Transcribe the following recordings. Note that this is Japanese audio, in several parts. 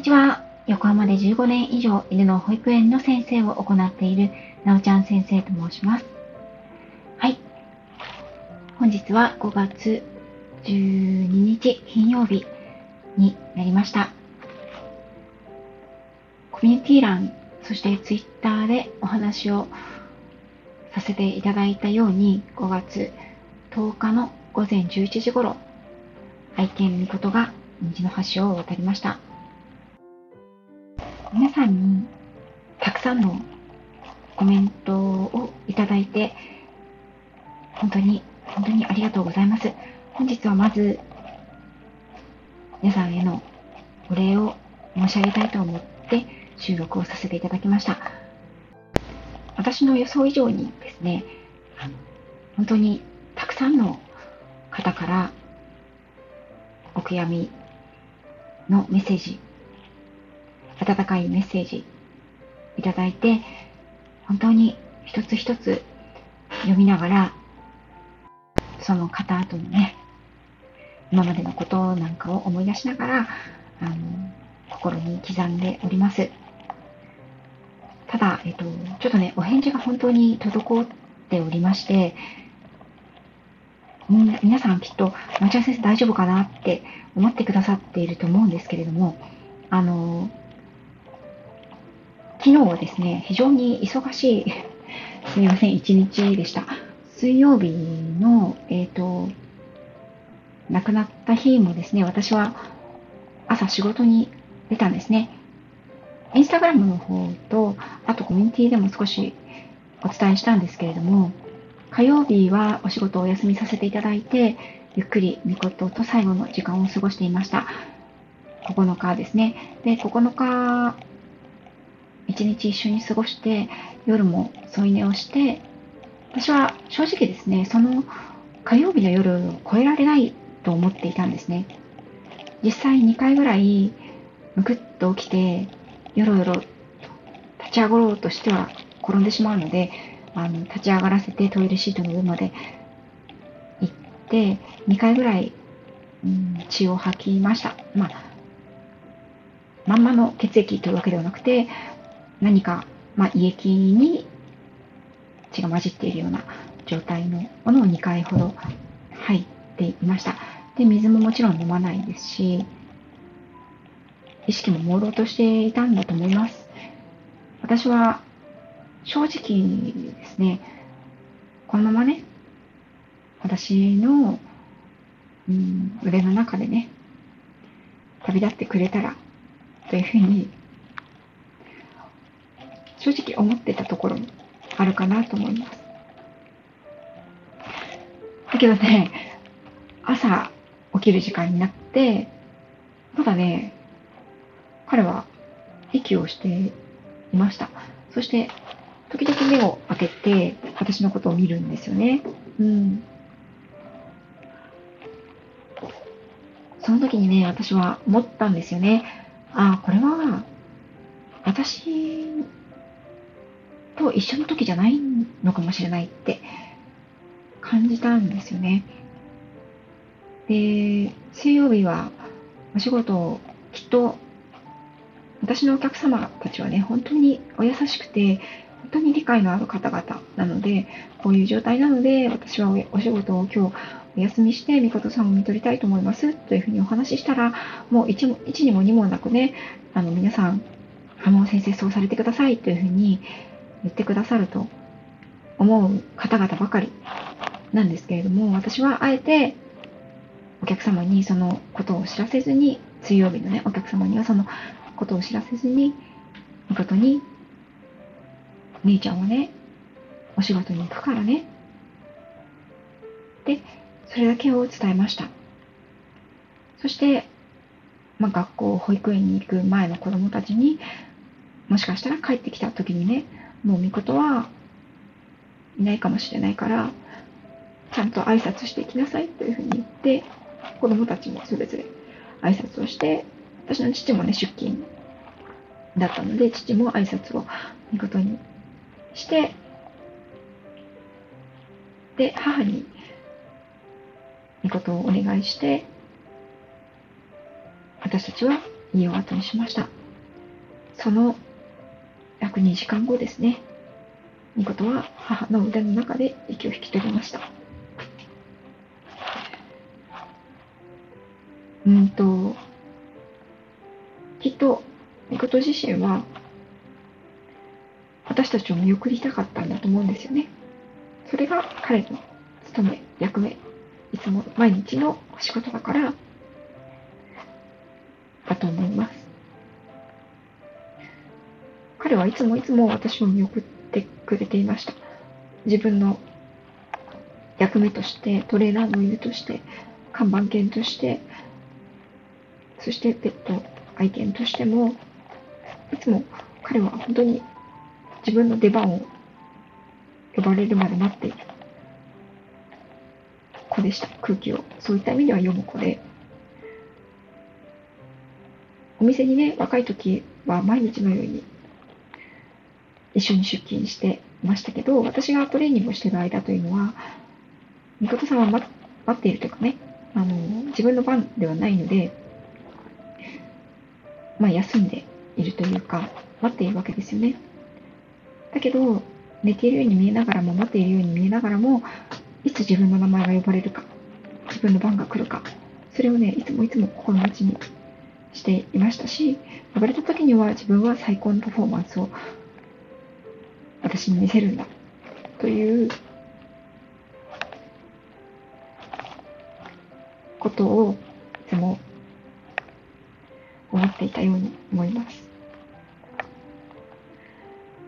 にちは。横浜で15年以上犬の保育園の先生を行っているなおちゃん先生と申します。はい。本日は5月12日金曜日になりました。コミュニティ欄、そしてツイッターでお話をさせていただいたように5月10日の午前11時頃愛犬みことが虹の橋を渡りました。皆さんにたくさんのコメントをいただいて、本当に、本当にありがとうございます。本日はまず、皆さんへのお礼を申し上げたいと思って収録をさせていただきました。私の予想以上にですね、本当にたくさんの方からお悔やみのメッセージ温かいメッセージいただいて、本当に一つ一つ読みながら、その方とのね、今までのことなんかを思い出しながら、あの、心に刻んでおります。ただ、えっと、ちょっとね、お返事が本当に滞っておりまして、ん皆さんきっと、町屋先生大丈夫かなって思ってくださっていると思うんですけれども、あの、昨日はですね、非常に忙しい、すみません、一日でした。水曜日の、えっ、ー、と、亡くなった日もですね、私は朝仕事に出たんですね。インスタグラムの方と、あとコミュニティでも少しお伝えしたんですけれども、火曜日はお仕事をお休みさせていただいて、ゆっくりみことと最後の時間を過ごしていました。9日ですね。で、9日一日一緒に過ごして、夜も添い寝をして、私は正直ですね、その火曜日の夜を超えられないと思っていたんですね。実際2回ぐらい、むくっと起きて、よろよろ立ち上がろうとしては転んでしまうので、あの立ち上がらせてトイレシートの上まで行って、2回ぐらい、うん、血を吐きました。まあ、まんまの血液というわけではなくて、何か、まあ、胃液に血が混じっているような状態のものを2回ほど入っていました。で、水ももちろん飲まないですし、意識も朦朧としていたんだと思います。私は正直ですね、このままね、私の、うん、腕の中でね、旅立ってくれたら、というふうに正直思ってたところもあるかなと思います。だけどね、朝起きる時間になって、まだね、彼は息をしていました。そして、時々目を開けて、私のことを見るんですよね。うん。その時にね、私は思ったんですよね。ああ、これは、私と一緒の時じゃないのかもしれないって感じたんですよね。で、水曜日はお仕事をきっと私のお客様たちはね、本当にお優しくて、本当に理解のある方々なので、こういう状態なので、私はお仕事を今日お休みして、みことさんを見とりたいと思いますというふうにお話ししたら、もう 1, 1にも2もなくね、あの皆さん、あの先生そうされてくださいというふうに言ってくださると思う方々ばかりなんですけれども、私はあえてお客様にそのことを知らせずに、水曜日のね、お客様にはそのことを知らせずに、見事に、姉ちゃんはね、お仕事に行くからね。で、それだけを伝えました。そして、まあ、学校、保育園に行く前の子供たちに、もしかしたら帰ってきた時にね、もうみことはいないかもしれないから、ちゃんと挨拶していきなさいというふうに言って、子供たちもそれぞれ挨拶をして、私の父もね、出勤だったので、父も挨拶をみことにして、で、母にみことをお願いして、私たちは家を後にしました。その約2時間後ですね、みことは母の腕の中で息を引き取りました。うんと、きっと、みこと自身は、私たちを見送りたかったんだと思うんですよね。それが彼の務め、役目、いつも毎日の仕事だから、だと思います。彼はいつもいつも私を見送ってくれていました。自分の役目として、トレーナーの犬として、看板犬として、そしてペット愛犬としても、いつも彼は本当に自分の出番を呼ばれるまで待っている子でした。空気を。そういった意味では読む子で。お店にね、若い時は毎日のように一緒に出勤してましたけど、私がトレーニングをしている間というのは、みことさんは待っているというかね、あの、自分の番ではないので、まあ休んでいるというか、待っているわけですよね。だけど、寝ているように見えながらも、待っているように見えながらも、いつ自分の名前が呼ばれるか、自分の番が来るか、それをね、いつもいつも心持ちにしていましたし、呼ばれた時には自分は最高のパフォーマンスを私に見せるんだ、ということをいつも思っていたように思います。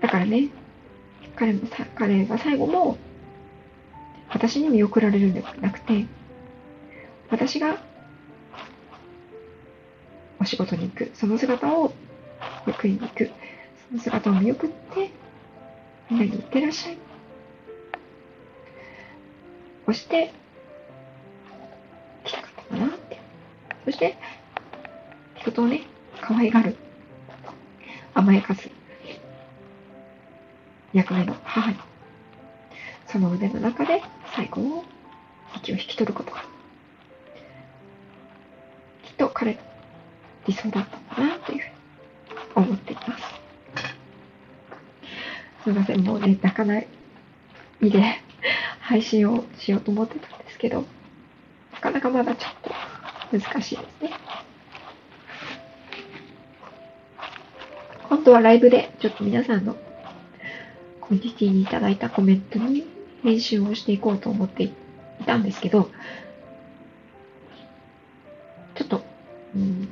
だからね、彼もさ、彼が最後も、私に見送られるんではなくて、私がお仕事に行く、その姿を保育園に行く、その姿を見送って、みんなに行ってらっしゃい。そして、来たかったかなって。そして、人をね、可愛がる、甘やかす、役目の母に、その腕の中で最後を息を引き取ることが、きっと彼理想だったんだなというふうに思っています。すいません、もうね、泣かないで配信をしようと思ってたんですけど、なかなかまだちょっと難しいですね。今度はライブでちょっと皆さんのコミュニティにいただいたコメントに編集をしていこうと思っていたんですけど、ちょっと、うん、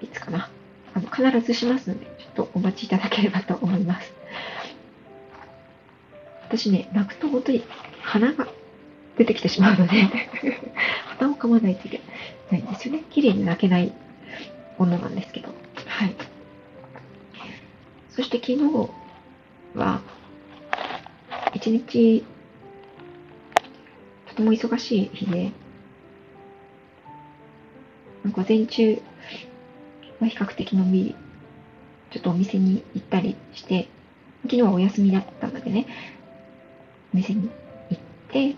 いつかな。あの、必ずしますので、ちょっとお待ちいただければと思います。私ね、泣くと本当に鼻が出てきてしまうので 鼻をかまないといけないんですよね。綺麗に泣けない女なんですけど。はい。そして昨日は、一日、とても忙しい日で、午前中は比較的のんびり、ちょっとお店に行ったりして、昨日はお休みだったのでね、店に行って、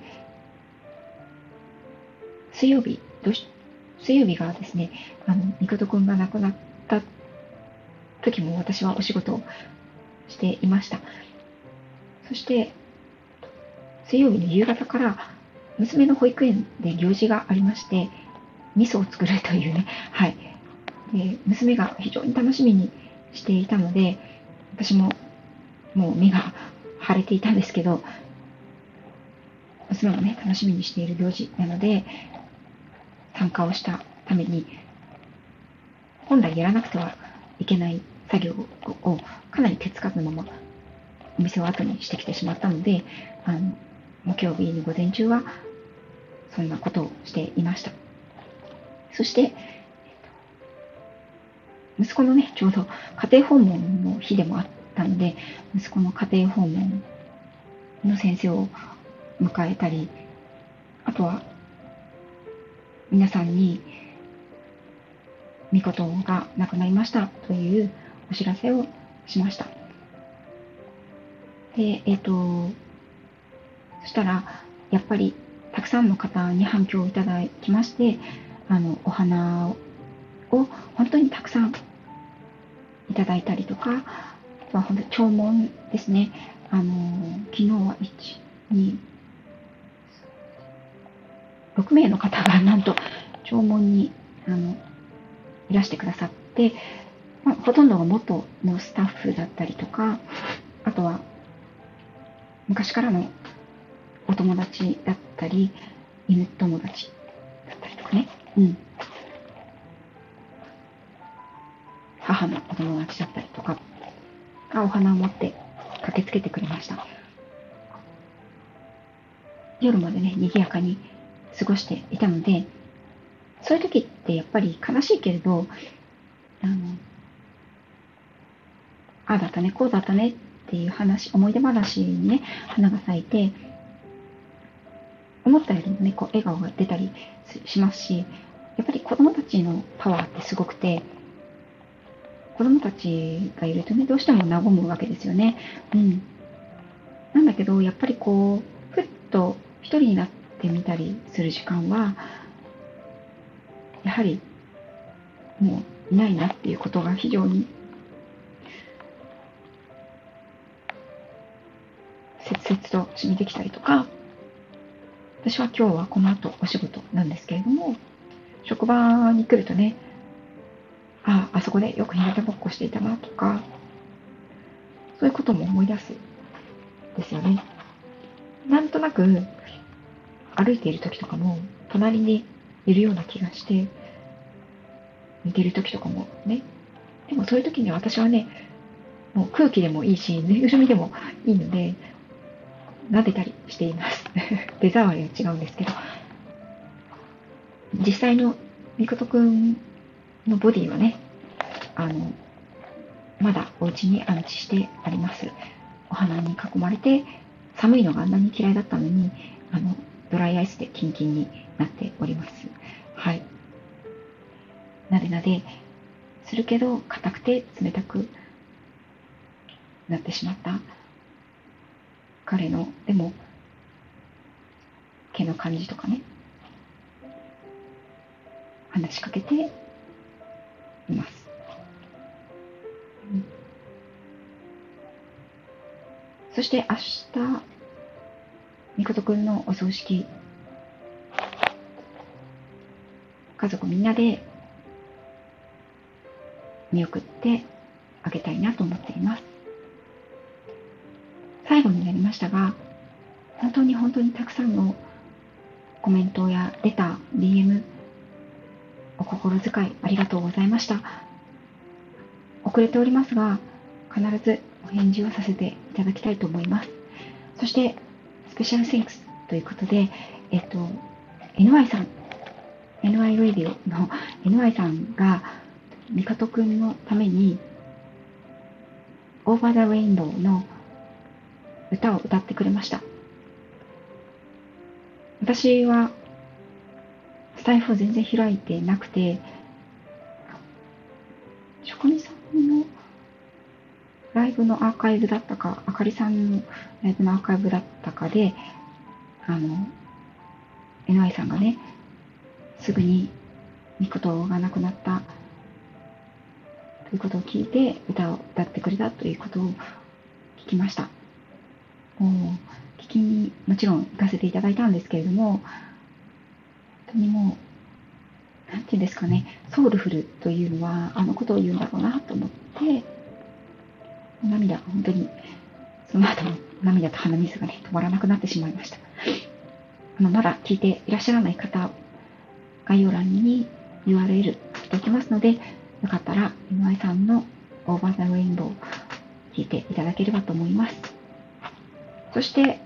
水曜日、どうし、水曜日がですね、あの、みことくんが亡くなった時も私はお仕事をしていました。そして、水曜日の夕方から娘の保育園で行事がありまして、味噌を作るというね、はい。で娘が非常に楽しみにしていたので、私ももう目が腫れていたんですけど、娘もね、楽しみにしている行事なので、参加をしたために、本来やらなくてはいけない作業をかなり手つかずのままお店を後にしてきてしまったので、あの木曜日の午前中はそんなことをしていました。そして、息子のね、ちょうど家庭訪問の日でもあったので、息子の家庭訪問の先生を迎えたり、あとは皆さんに、みことが亡くなりましたというお知らせをしました。で、えっ、ー、と、そしたら、やっぱり、たくさんの方に反響をいただきまして、あの、お花を本当にたくさんいただいたりとか、あとは本当弔問ですね。あの、昨日は1、2、6名の方がなんと弔問にあのいらしてくださって、まあ、ほとんどが元のスタッフだったりとか、あとは昔からのお友達だったり、犬友達だったりとかね。うん。母のお友達だったりとかがお花を持って駆けつけてくれました。夜までね、賑やかに過ごしていたので、そういう時ってやっぱり悲しいけれど、あの、ああだったね、こうだったねっていう話、思い出話にね、花が咲いて、思ったよりもね、こう笑顔が出たりしますし、やっぱり子供たちのパワーってすごくて、子供たちがいるとね、どうしても和むわけですよね。うん。なんだけど、やっぱりこう、ふっと一人になってみたりする時間は、やはり、もういないなっていうことが非常に切々と染みてきたりとか、私は今日はこの後お仕事なんですけれども、職場に来るとね、ああ、そこでよく苦手ぼっこしていたなとか、そういうことも思い出すですよね。なんとなく歩いている時とかも隣にいるような気がして、寝てる時とかもね。でもそういう時に私はね、もう空気でもいいし、ぬいぐるみでもいいので、撫でたりしています。手触りは違うんですけど。実際のみことくんのボディはね、あの、まだお家に安置してあります。お花に囲まれて、寒いのがあんなに嫌いだったのに、あの、ドライアイスでキンキンになっております。はい。なでなでするけど、硬くて冷たくなってしまった彼の、でも、毛の感じとかね、話しかけています。うん、そして明日、みことくんのお葬式、家族みんなで見送ってあげたいなと思っています。最後になりましたが、本当に本当にたくさんのコメントやレター、DM、お心遣いありがとうございました。遅れておりますが、必ずお返事をさせていただきたいと思います。そして、スペシャルセンクスということで、えっと、NY さん、NY レディオの NY さんが、ミカトくんのために、Over the Rainbow の歌を歌ってくれました。私は、スタイフを全然開いてなくて、ライブのアーカイブだったか、あかりさんのライブのアーカイブだったかで、あの、NY さんがね、すぐにミコトが亡くなったということを聞いて歌を歌ってくれたということを聞きました。もう聞きにもちろん行かせていただいたんですけれども、本当にもう、なんていうんですかね、ソウルフルというのはあのことを言うんだろうなと思って、涙、本当に、その後の涙と鼻水がね、止まらなくなってしまいました。あの、まだ聞いていらっしゃらない方、概要欄に URL しておきますので、よかったら、今井さんの Over the Rainbow 聞いていただければと思います。そして、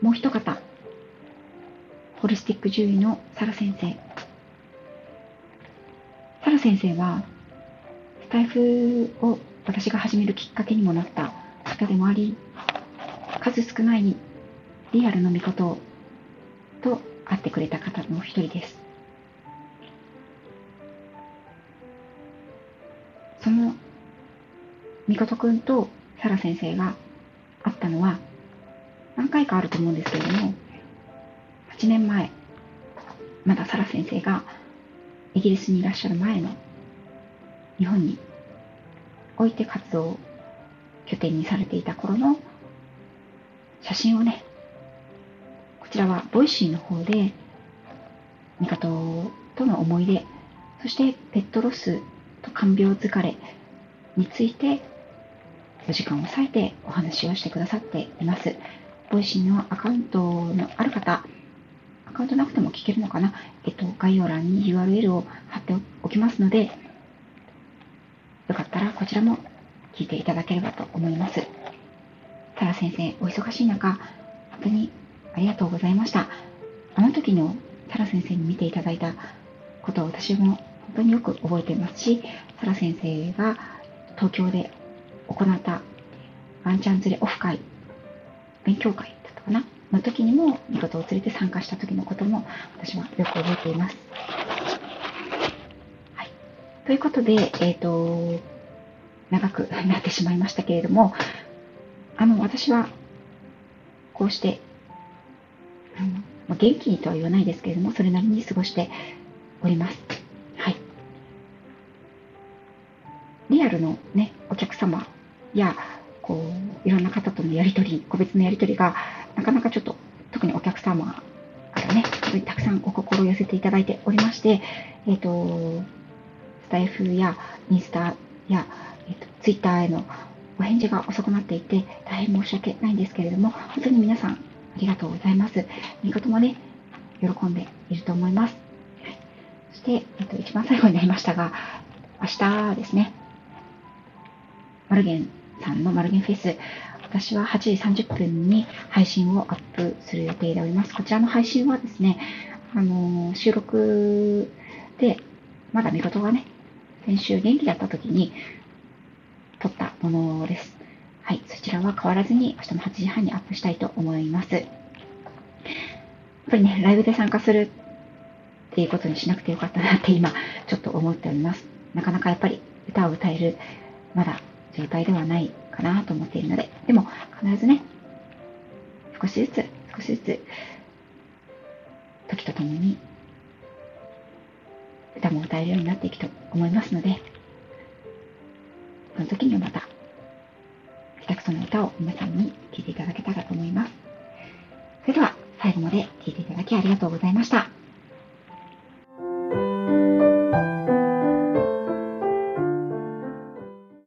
もう一方、ホリスティック獣医のサラ先生。サラ先生は、スタイフを私が始めるきっかけにもなった方でもあり、数少ないリアルの御事と会ってくれた方の一人です。その、みことくんとサラ先生が会ったのは、何回かあると思うんですけれども、8年前、まだサラ先生がイギリスにいらっしゃる前の日本において活動拠点にされていた頃の写真をね、こちらは Voicy の方で、ミカトとの思い出、そしてペットロスと看病疲れについてお時間を割いてお話をしてくださっています。Voicy のアカウントのある方、アカウントなくても聞けるのかな？えっと、概要欄に URL を貼っておきますので、よかったらこちらも聞いていただければと思います。タラ先生、お忙しい中、本当にありがとうございました。あの時のタラ先生に見ていただいたことを私も本当によく覚えていますし、タラ先生が東京で行ったワンちゃん連れオフ会、勉強会だったかな？の時にも、見事を連れて参加した時のことも私はよく覚えています。ということで、えっ、ー、と、長く なってしまいましたけれども、あの、私は、こうして、あのま元気にとは言わないですけれども、それなりに過ごしております。はい。リアルのね、お客様や、こう、いろんな方とのやりとり、個別のやりとりが、なかなかちょっと、特にお客様からね、たくさんお心を寄せていただいておりまして、えっ、ー、と、タイフやインスタや、えっ、ー、と、ツイッターへのお返事が遅くなっていて、大変申し訳ないんですけれども、本当に皆さん、ありがとうございます。見事もね、喜んでいると思います。そして、えっ、と、一番最後になりましたが、明日ですね、マルゲンさんのマルゲンフェス、私は8時30分に配信をアップする予定でおります。こちらの配信はですね、あのー、収録で、まだ見事がね、先週元気だった時に撮ったものです。はい、そちらは変わらずに明日の8時半にアップしたいと思います。やっぱりね、ライブで参加するっていうことにしなくてよかったなって今、ちょっと思っております。なかなかやっぱり歌を歌える、まだ状態ではないかなと思っているので、でも必ずね、少しずつ、少しずつ、時とともに、歌も歌えるようになっていくと思いますので、その時にはまた、下手くそな歌を皆さんに聴いていただけたらと思います。それでは、最後まで聴いていただきありがとうございました。